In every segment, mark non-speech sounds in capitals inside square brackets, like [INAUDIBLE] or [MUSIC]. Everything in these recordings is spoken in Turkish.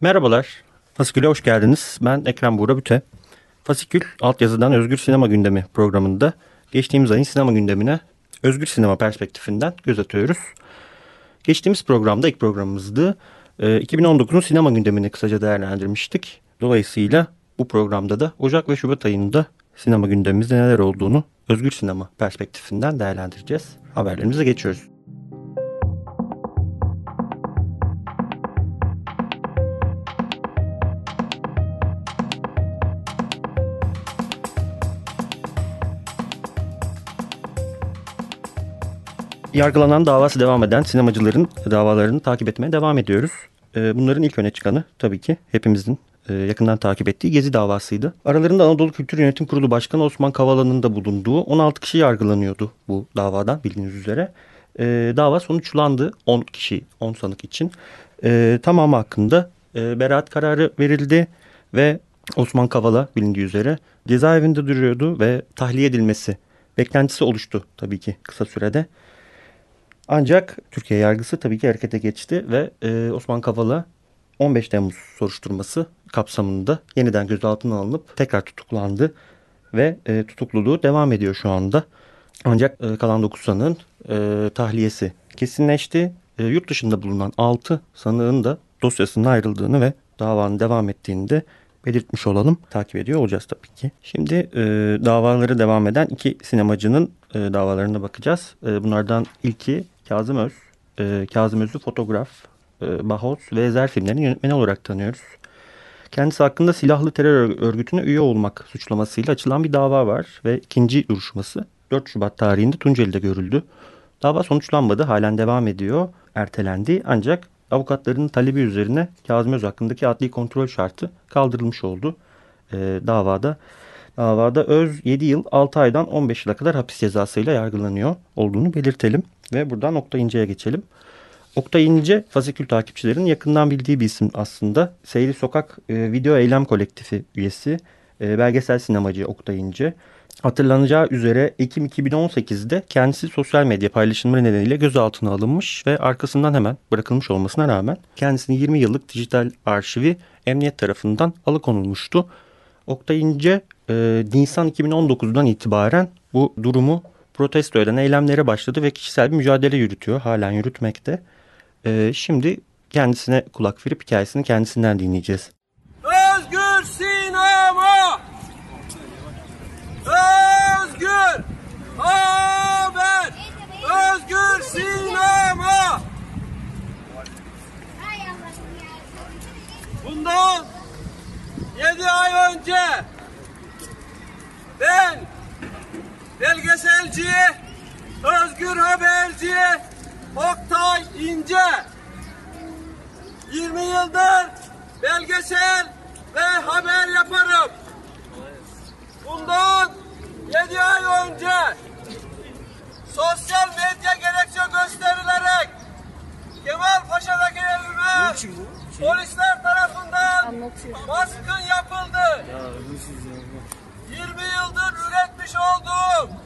Merhabalar, Fasikül'e hoş geldiniz. Ben Ekrem Buğra Büte. Fasikül, altyazıdan Özgür Sinema Gündemi programında geçtiğimiz ayın sinema gündemine özgür sinema perspektifinden göz atıyoruz. Geçtiğimiz programda ilk programımızdı. 2019'un sinema gündemini kısaca değerlendirmiştik. Dolayısıyla bu programda da Ocak ve Şubat ayında sinema gündemimizde neler olduğunu özgür sinema perspektifinden değerlendireceğiz. Haberlerimize geçiyoruz. Yargılanan davası devam eden sinemacıların davalarını takip etmeye devam ediyoruz. Ee, bunların ilk öne çıkanı tabii ki hepimizin e, yakından takip ettiği Gezi davasıydı. Aralarında Anadolu Kültür Yönetim Kurulu Başkanı Osman Kavala'nın da bulunduğu 16 kişi yargılanıyordu bu davadan bildiğiniz üzere. Ee, dava sonuçlandı 10 kişi 10 sanık için. Ee, tamamı hakkında e, beraat kararı verildi ve Osman Kavala bilindiği üzere cezaevinde duruyordu ve tahliye edilmesi beklentisi oluştu tabii ki kısa sürede. Ancak Türkiye yargısı tabii ki harekete geçti ve e, Osman Kavala 15 Temmuz soruşturması kapsamında yeniden gözaltına alınıp tekrar tutuklandı ve e, tutukluluğu devam ediyor şu anda. Ancak e, kalan 9 sanığın e, tahliyesi kesinleşti. E, yurt dışında bulunan 6 sanığın da dosyasının ayrıldığını ve davanın devam ettiğini de belirtmiş olalım. Takip ediyor olacağız tabii ki. Şimdi e, davaları devam eden iki sinemacının e, davalarına bakacağız. E, bunlardan ilki Kazım Öz. E, Kazım Öz'ü fotoğraf, e, Bahos ve Ezer filmlerinin yönetmeni olarak tanıyoruz. Kendisi hakkında silahlı terör örgütüne üye olmak suçlamasıyla açılan bir dava var ve ikinci duruşması 4 Şubat tarihinde Tunceli'de görüldü. Dava sonuçlanmadı, halen devam ediyor, ertelendi ancak avukatlarının talebi üzerine Kazım Öz hakkındaki adli kontrol şartı kaldırılmış oldu e, davada. Davada Öz 7 yıl 6 aydan 15 yıla kadar hapis cezasıyla yargılanıyor olduğunu belirtelim. Ve buradan Oktay İnce'ye geçelim. Oktay İnce, Fasikül takipçilerin yakından bildiği bir isim aslında. Seyri Sokak e, Video Eylem Kolektifi üyesi, e, belgesel sinemacı Oktay İnce. Hatırlanacağı üzere Ekim 2018'de kendisi sosyal medya paylaşımları nedeniyle gözaltına alınmış ve arkasından hemen bırakılmış olmasına rağmen kendisinin 20 yıllık dijital arşivi emniyet tarafından alıkonulmuştu. Oktay İnce e, Nisan 2019'dan itibaren bu durumu protesto eden eylemlere başladı ve kişisel bir mücadele yürütüyor. Halen yürütmekte. E, şimdi kendisine kulak verip hikayesini kendisinden dinleyeceğiz. Özgür sinema! Özgür haber! Özgür sinema! Bundan yedi ay önce ben belgeselci, özgür haberci Oktay İnce 20 yıldır belgesel ve haber yaparım. Bundan 7 ay önce sosyal medya gerekçe gösterilerek Kemal Paşa'daki evime polisler tarafından baskın yapıldı. 20 yıldır üretmiş olduğum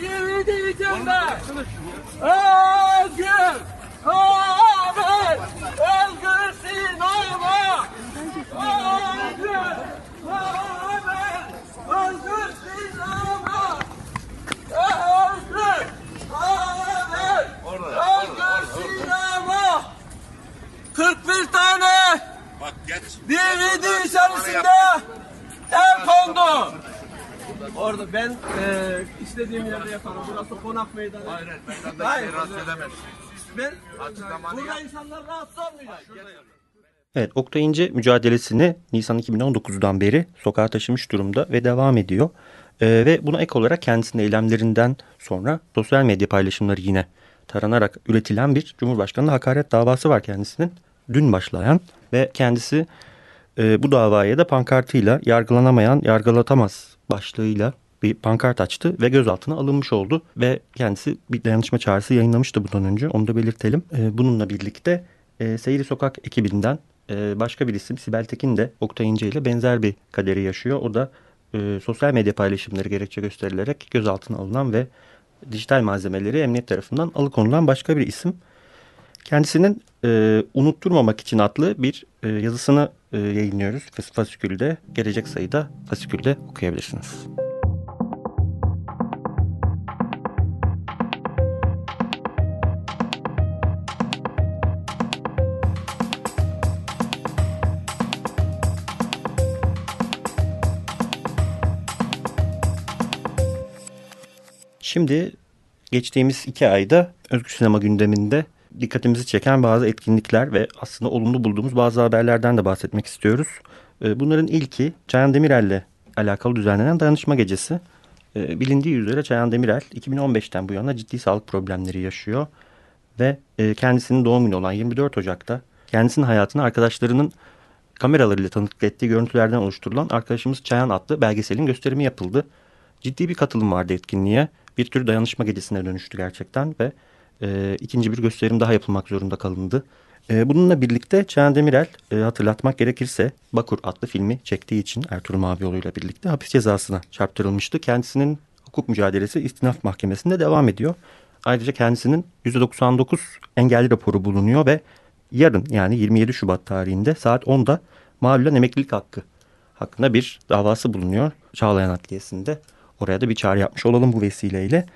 Geri diyeceğim ben. Özgür! Ahmet! Özgür Sinema! Özgür! Ahmet! Özgür Sinema! Özgür! Ahmet! Özgür Sinema! 41 tane Bak geç. DVD içerisinde el kondu. Orada ben e, istediğim yerde yaparım. Burası konak meydanı. Hayır, hayır. [LAUGHS] rahatsız edemezsin. Ben burada insanlar rahatsız olmayacak. Evet Oktay İnce mücadelesini Nisan 2019'dan beri sokağa taşımış durumda ve devam ediyor. Ee, ve buna ek olarak kendisinin eylemlerinden sonra sosyal medya paylaşımları yine taranarak üretilen bir Cumhurbaşkanı hakaret davası var kendisinin. Dün başlayan ve kendisi e, bu davaya da pankartıyla yargılanamayan yargılatamaz başlığıyla bir pankart açtı ve gözaltına alınmış oldu. Ve kendisi bir dayanışma çağrısı yayınlamıştı bundan önce onu da belirtelim. E, bununla birlikte e, Seyri Sokak ekibinden e, başka bir isim Sibel Tekin de Oktay İnce ile benzer bir kaderi yaşıyor. O da e, sosyal medya paylaşımları gerekçe gösterilerek gözaltına alınan ve dijital malzemeleri emniyet tarafından alıkonulan başka bir isim. Kendisinin e, unutturmamak için adlı bir e, yazısını e, yayınlıyoruz. Fas fasikülde, gelecek sayıda fasikülde okuyabilirsiniz. Şimdi geçtiğimiz iki ayda Özgür Sinema gündeminde dikkatimizi çeken bazı etkinlikler ve aslında olumlu bulduğumuz bazı haberlerden de bahsetmek istiyoruz. Ee, bunların ilki Çayan Demirel'le alakalı düzenlenen dayanışma gecesi. Ee, bilindiği üzere Çayan Demirel 2015'ten bu yana ciddi sağlık problemleri yaşıyor. Ve e, kendisinin doğum günü olan 24 Ocak'ta kendisinin hayatını arkadaşlarının kameralarıyla tanıklık ettiği görüntülerden oluşturulan Arkadaşımız Çayan adlı belgeselin gösterimi yapıldı. Ciddi bir katılım vardı etkinliğe. Bir tür dayanışma gecesine dönüştü gerçekten ve e, ikinci bir gösterim daha yapılmak zorunda kalındı. E, bununla birlikte Çağan Demirel e, hatırlatmak gerekirse Bakur adlı filmi çektiği için Ertuğrul Mavioğlu ile birlikte hapis cezasına çarptırılmıştı. Kendisinin hukuk mücadelesi istinaf mahkemesinde devam ediyor. Ayrıca kendisinin %99 engelli raporu bulunuyor ve yarın yani 27 Şubat tarihinde saat 10'da malulen emeklilik hakkı hakkında bir davası bulunuyor Çağlayan Adliyesi'nde. Oraya da bir çağrı yapmış olalım bu vesileyle.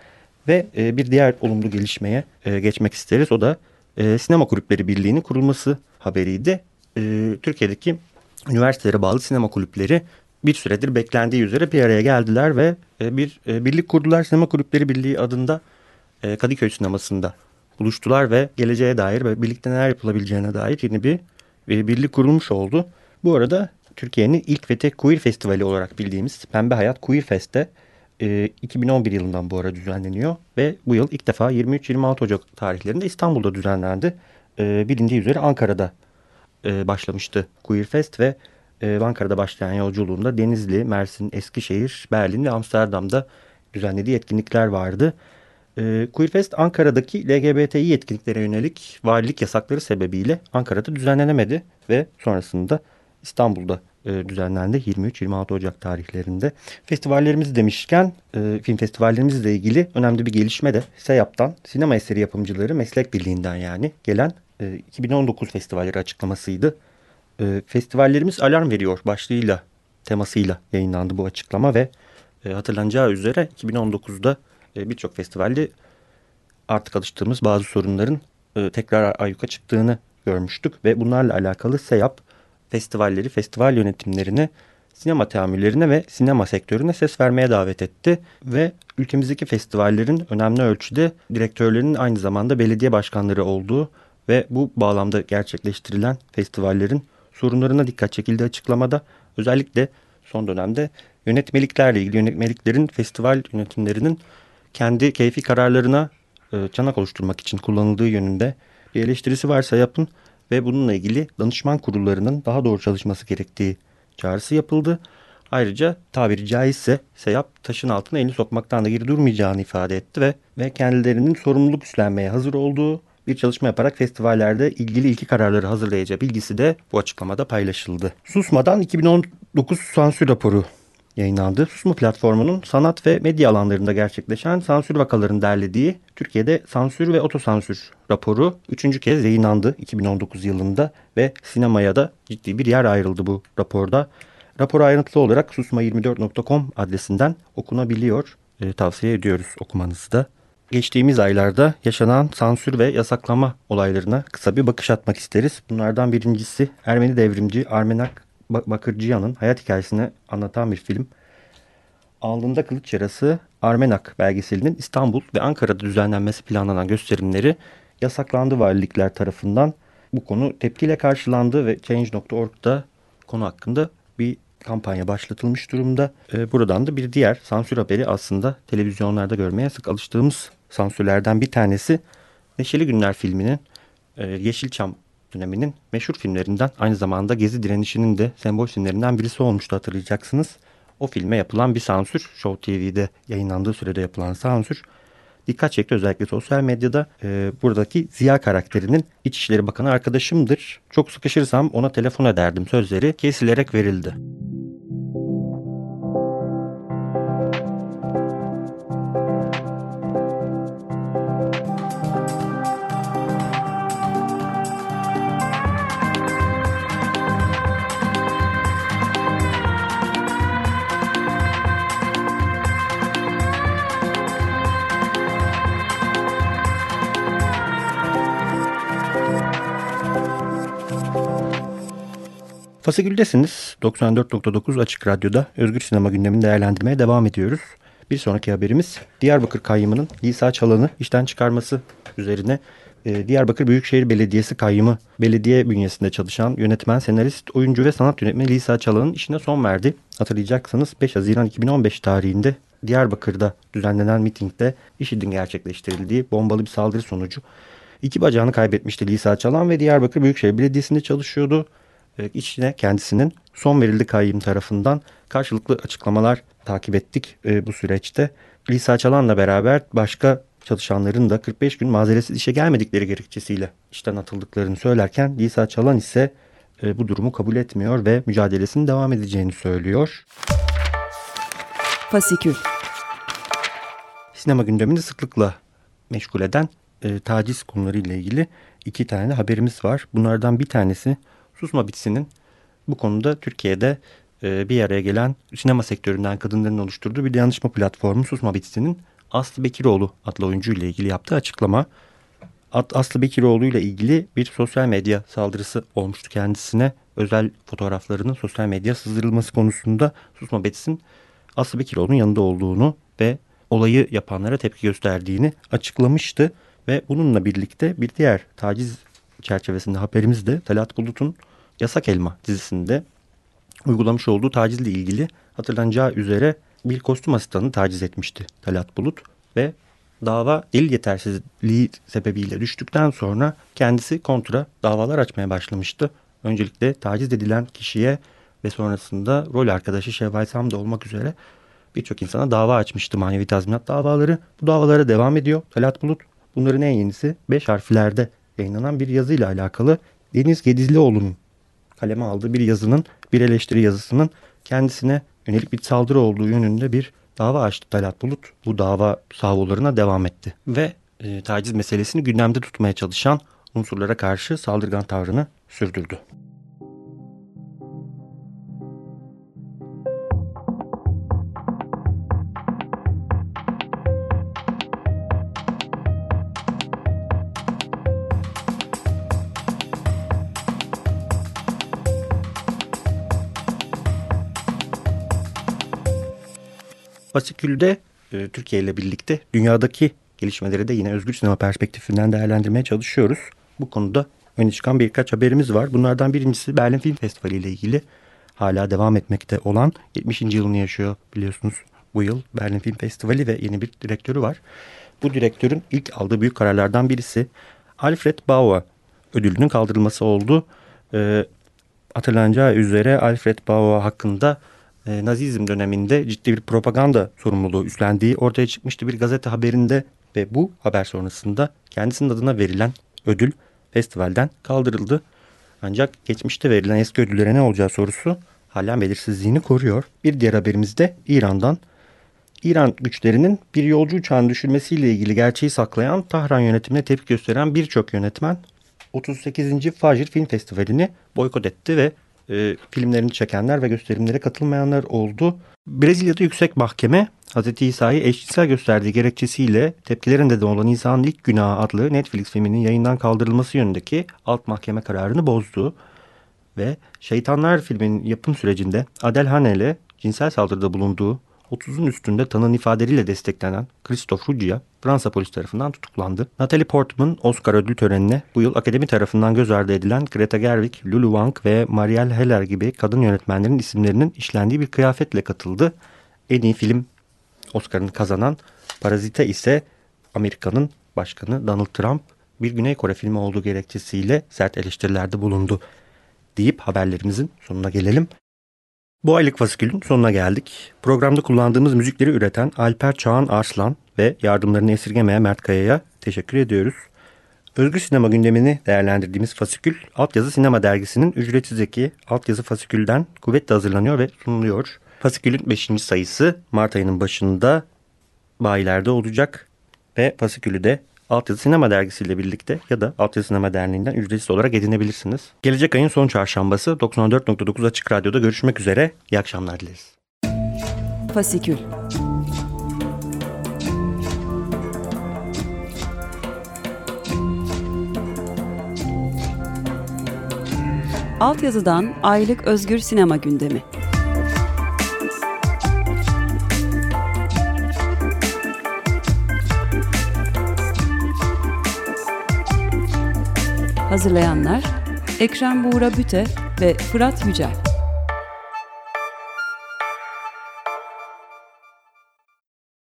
Ve e, bir diğer olumlu gelişmeye e, geçmek isteriz. O da e, Sinema Kulüpleri Birliği'nin kurulması haberiydi. E, Türkiye'deki üniversitelere bağlı sinema kulüpleri bir süredir beklendiği üzere bir araya geldiler ve e, bir e, birlik kurdular. Sinema Kulüpleri Birliği adında e, Kadıköy sinemasında buluştular ve geleceğe dair ve birlikte neler yapılabileceğine dair yeni bir, bir birlik kurulmuş oldu. Bu arada Türkiye'nin ilk ve tek queer festivali olarak bildiğimiz Pembe Hayat Queer Fest'te 2011 yılından bu ara düzenleniyor ve bu yıl ilk defa 23-26 Ocak tarihlerinde İstanbul'da düzenlendi. E, bilindiği üzere Ankara'da e, başlamıştı Queer Fest ve e, Ankara'da başlayan yolculuğunda Denizli, Mersin, Eskişehir, Berlin ve Amsterdam'da düzenlediği etkinlikler vardı. E, Queer Fest Ankara'daki LGBTİ etkinliklere yönelik valilik yasakları sebebiyle Ankara'da düzenlenemedi ve sonrasında İstanbul'da e, düzenlendi 23-26 Ocak tarihlerinde. Festivallerimiz demişken e, film festivallerimizle ilgili önemli bir gelişme de SEYAP'tan Sinema Eseri Yapımcıları Meslek Birliği'nden yani gelen e, 2019 festivalleri açıklamasıydı. E, festivallerimiz alarm veriyor başlığıyla temasıyla yayınlandı bu açıklama ve e, hatırlanacağı üzere 2019'da e, birçok festivalde artık alıştığımız bazı sorunların e, tekrar ayyuka çıktığını görmüştük ve bunlarla alakalı SEYAP festivalleri, festival yönetimlerini sinema teamüllerine ve sinema sektörüne ses vermeye davet etti ve ülkemizdeki festivallerin önemli ölçüde direktörlerinin aynı zamanda belediye başkanları olduğu ve bu bağlamda gerçekleştirilen festivallerin sorunlarına dikkat çekildiği açıklamada özellikle son dönemde yönetmeliklerle ilgili yönetmeliklerin festival yönetimlerinin kendi keyfi kararlarına e, çanak oluşturmak için kullanıldığı yönünde bir eleştirisi varsa yapın ve bununla ilgili danışman kurullarının daha doğru çalışması gerektiği çağrısı yapıldı. Ayrıca tabiri caizse SEYAP taşın altına elini sokmaktan da geri durmayacağını ifade etti ve, ve kendilerinin sorumluluk üstlenmeye hazır olduğu bir çalışma yaparak festivallerde ilgili ilki kararları hazırlayacağı bilgisi de bu açıklamada paylaşıldı. Susmadan 2019 sansür raporu yayınlandı. Susma platformunun sanat ve medya alanlarında gerçekleşen sansür vakalarını derlediği Türkiye'de sansür ve otosansür raporu üçüncü kez yayınlandı 2019 yılında ve sinemaya da ciddi bir yer ayrıldı bu raporda. Rapor ayrıntılı olarak susma24.com adresinden okunabiliyor. E, tavsiye ediyoruz okumanızı da. Geçtiğimiz aylarda yaşanan sansür ve yasaklama olaylarına kısa bir bakış atmak isteriz. Bunlardan birincisi Ermeni devrimci Armenak Bakırcıyan'ın hayat hikayesini anlatan bir film. Alnında Kılıç Yarası Armenak belgeselinin İstanbul ve Ankara'da düzenlenmesi planlanan gösterimleri yasaklandı valilikler tarafından. Bu konu tepkiyle karşılandı ve Change.org'da konu hakkında bir kampanya başlatılmış durumda. Ee, buradan da bir diğer sansür haberi aslında televizyonlarda görmeye sık alıştığımız sansürlerden bir tanesi. Neşeli Günler filminin e, Yeşilçam döneminin meşhur filmlerinden aynı zamanda Gezi direnişinin de sembol filmlerinden birisi olmuştu hatırlayacaksınız. O filme yapılan bir sansür, Show TV'de yayınlandığı sürede yapılan sansür dikkat çekti özellikle sosyal medyada. E, buradaki Ziya karakterinin İçişleri Bakanı arkadaşımdır. Çok sıkışırsam ona telefon ederdim sözleri kesilerek verildi. Fasigül'desiniz. 94.9 Açık Radyo'da Özgür Sinema gündemini değerlendirmeye devam ediyoruz. Bir sonraki haberimiz Diyarbakır kayyımının İsa Çalan'ı işten çıkarması üzerine e, Diyarbakır Büyükşehir Belediyesi kayyımı belediye bünyesinde çalışan yönetmen, senarist, oyuncu ve sanat yönetmeni Lisa Çalan'ın işine son verdi. Hatırlayacaksınız 5 Haziran 2015 tarihinde Diyarbakır'da düzenlenen mitingde IŞİD'in gerçekleştirildiği bombalı bir saldırı sonucu iki bacağını kaybetmişti Lisa Çalan ve Diyarbakır Büyükşehir Belediyesi'nde çalışıyordu. İçine kendisinin son verildi kayyum tarafından karşılıklı açıklamalar takip ettik e, bu süreçte. Lisa Çalan'la beraber başka çalışanların da 45 gün mazeretsiz işe gelmedikleri gerekçesiyle işten atıldıklarını söylerken Lisa Çalan ise e, bu durumu kabul etmiyor ve mücadelesinin devam edeceğini söylüyor. Fasikül Sinema gündemini sıklıkla meşgul eden e, taciz konularıyla ilgili iki tane haberimiz var. Bunlardan bir tanesi Susma Bitsi'nin bu konuda Türkiye'de e, bir araya gelen sinema sektöründen kadınların oluşturduğu bir dayanışma platformu Susma Bitsi'nin Aslı Bekiroğlu adlı oyuncu ile ilgili yaptığı açıklama. Aslı Bekiroğlu ile ilgili bir sosyal medya saldırısı olmuştu kendisine. Özel fotoğraflarının sosyal medya sızdırılması konusunda Susma Bits'in Aslı Bekiroğlu'nun yanında olduğunu ve olayı yapanlara tepki gösterdiğini açıklamıştı. Ve bununla birlikte bir diğer taciz çerçevesinde haberimizde Talat Bulut'un Yasak Elma dizisinde uygulamış olduğu tacizle ilgili hatırlanacağı üzere bir kostüm asistanını taciz etmişti Talat Bulut ve dava delil yetersizliği sebebiyle düştükten sonra kendisi kontra davalar açmaya başlamıştı. Öncelikle taciz edilen kişiye ve sonrasında rol arkadaşı Şevval Sam'da olmak üzere birçok insana dava açmıştı manevi tazminat davaları. Bu davalara devam ediyor Talat Bulut. Bunların en yenisi 5 harflerde yayınlanan bir yazıyla alakalı Deniz Gedizlioğlu'nun kaleme aldığı bir yazının, bir eleştiri yazısının kendisine yönelik bir saldırı olduğu yönünde bir dava açtı Talat Bulut. Bu dava savularına devam etti ve e, taciz meselesini gündemde tutmaya çalışan unsurlara karşı saldırgan tavrını sürdürdü. Fasikül'de e, Türkiye ile birlikte dünyadaki gelişmeleri de yine özgür sinema perspektifinden değerlendirmeye çalışıyoruz. Bu konuda öne çıkan birkaç haberimiz var. Bunlardan birincisi Berlin Film Festivali ile ilgili hala devam etmekte olan 70. yılını yaşıyor biliyorsunuz bu yıl Berlin Film Festivali ve yeni bir direktörü var. Bu direktörün ilk aldığı büyük kararlardan birisi Alfred Bauer ödülünün kaldırılması oldu. Ee, hatırlanacağı üzere Alfred Bauer hakkında e, Nazizm döneminde ciddi bir propaganda sorumluluğu üstlendiği ortaya çıkmıştı bir gazete haberinde ve bu haber sonrasında kendisinin adına verilen ödül festivalden kaldırıldı. Ancak geçmişte verilen eski ödüllere ne olacağı sorusu hala belirsizliğini koruyor. Bir diğer haberimiz de İran'dan. İran güçlerinin bir yolcu uçağının düşürmesiyle ilgili gerçeği saklayan Tahran yönetimine tepki gösteren birçok yönetmen 38. Fajr Film Festivali'ni boykot etti ve e, filmlerini çekenler ve gösterimlere katılmayanlar oldu. Brezilya'da yüksek mahkeme Hz. İsa'yı eşcinsel gösterdiği gerekçesiyle tepkilerinde de olan İsa'nın ilk günahı adlı Netflix filminin yayından kaldırılması yönündeki alt mahkeme kararını bozdu. ve Şeytanlar filminin yapım sürecinde Adel Hanel'e cinsel saldırıda bulunduğu 30'un üstünde tanın ifadeleriyle desteklenen Christophe Ruggia Fransa polis tarafından tutuklandı. Natalie Portman Oscar ödül törenine bu yıl akademi tarafından göz ardı edilen Greta Gerwig, Lulu Wang ve Marielle Heller gibi kadın yönetmenlerin isimlerinin işlendiği bir kıyafetle katıldı. En iyi film Oscar'ını kazanan Parazite ise Amerika'nın başkanı Donald Trump bir Güney Kore filmi olduğu gerekçesiyle sert eleştirilerde bulundu deyip haberlerimizin sonuna gelelim. Bu aylık fasikülün sonuna geldik. Programda kullandığımız müzikleri üreten Alper Çağan Arslan ve yardımlarını esirgemeyen Mert Kaya'ya teşekkür ediyoruz. Özgür sinema gündemini değerlendirdiğimiz fasikül Altyazı Sinema Dergisi'nin ücretsiz eki Altyazı Fasikül'den kuvvetle hazırlanıyor ve sunuluyor. Fasikülün 5. sayısı Mart ayının başında bayilerde olacak ve fasikülü de Altyazı Sinema Dergisi ile birlikte ya da Altyazı Sinema Derneği'nden ücretsiz olarak edinebilirsiniz. Gelecek ayın son çarşambası 94.9 Açık Radyo'da görüşmek üzere. İyi akşamlar dileriz. Fasikül Altyazıdan aylık özgür sinema gündemi. Hazırlayanlar Ekrem Buğra Büte ve Fırat Yücel.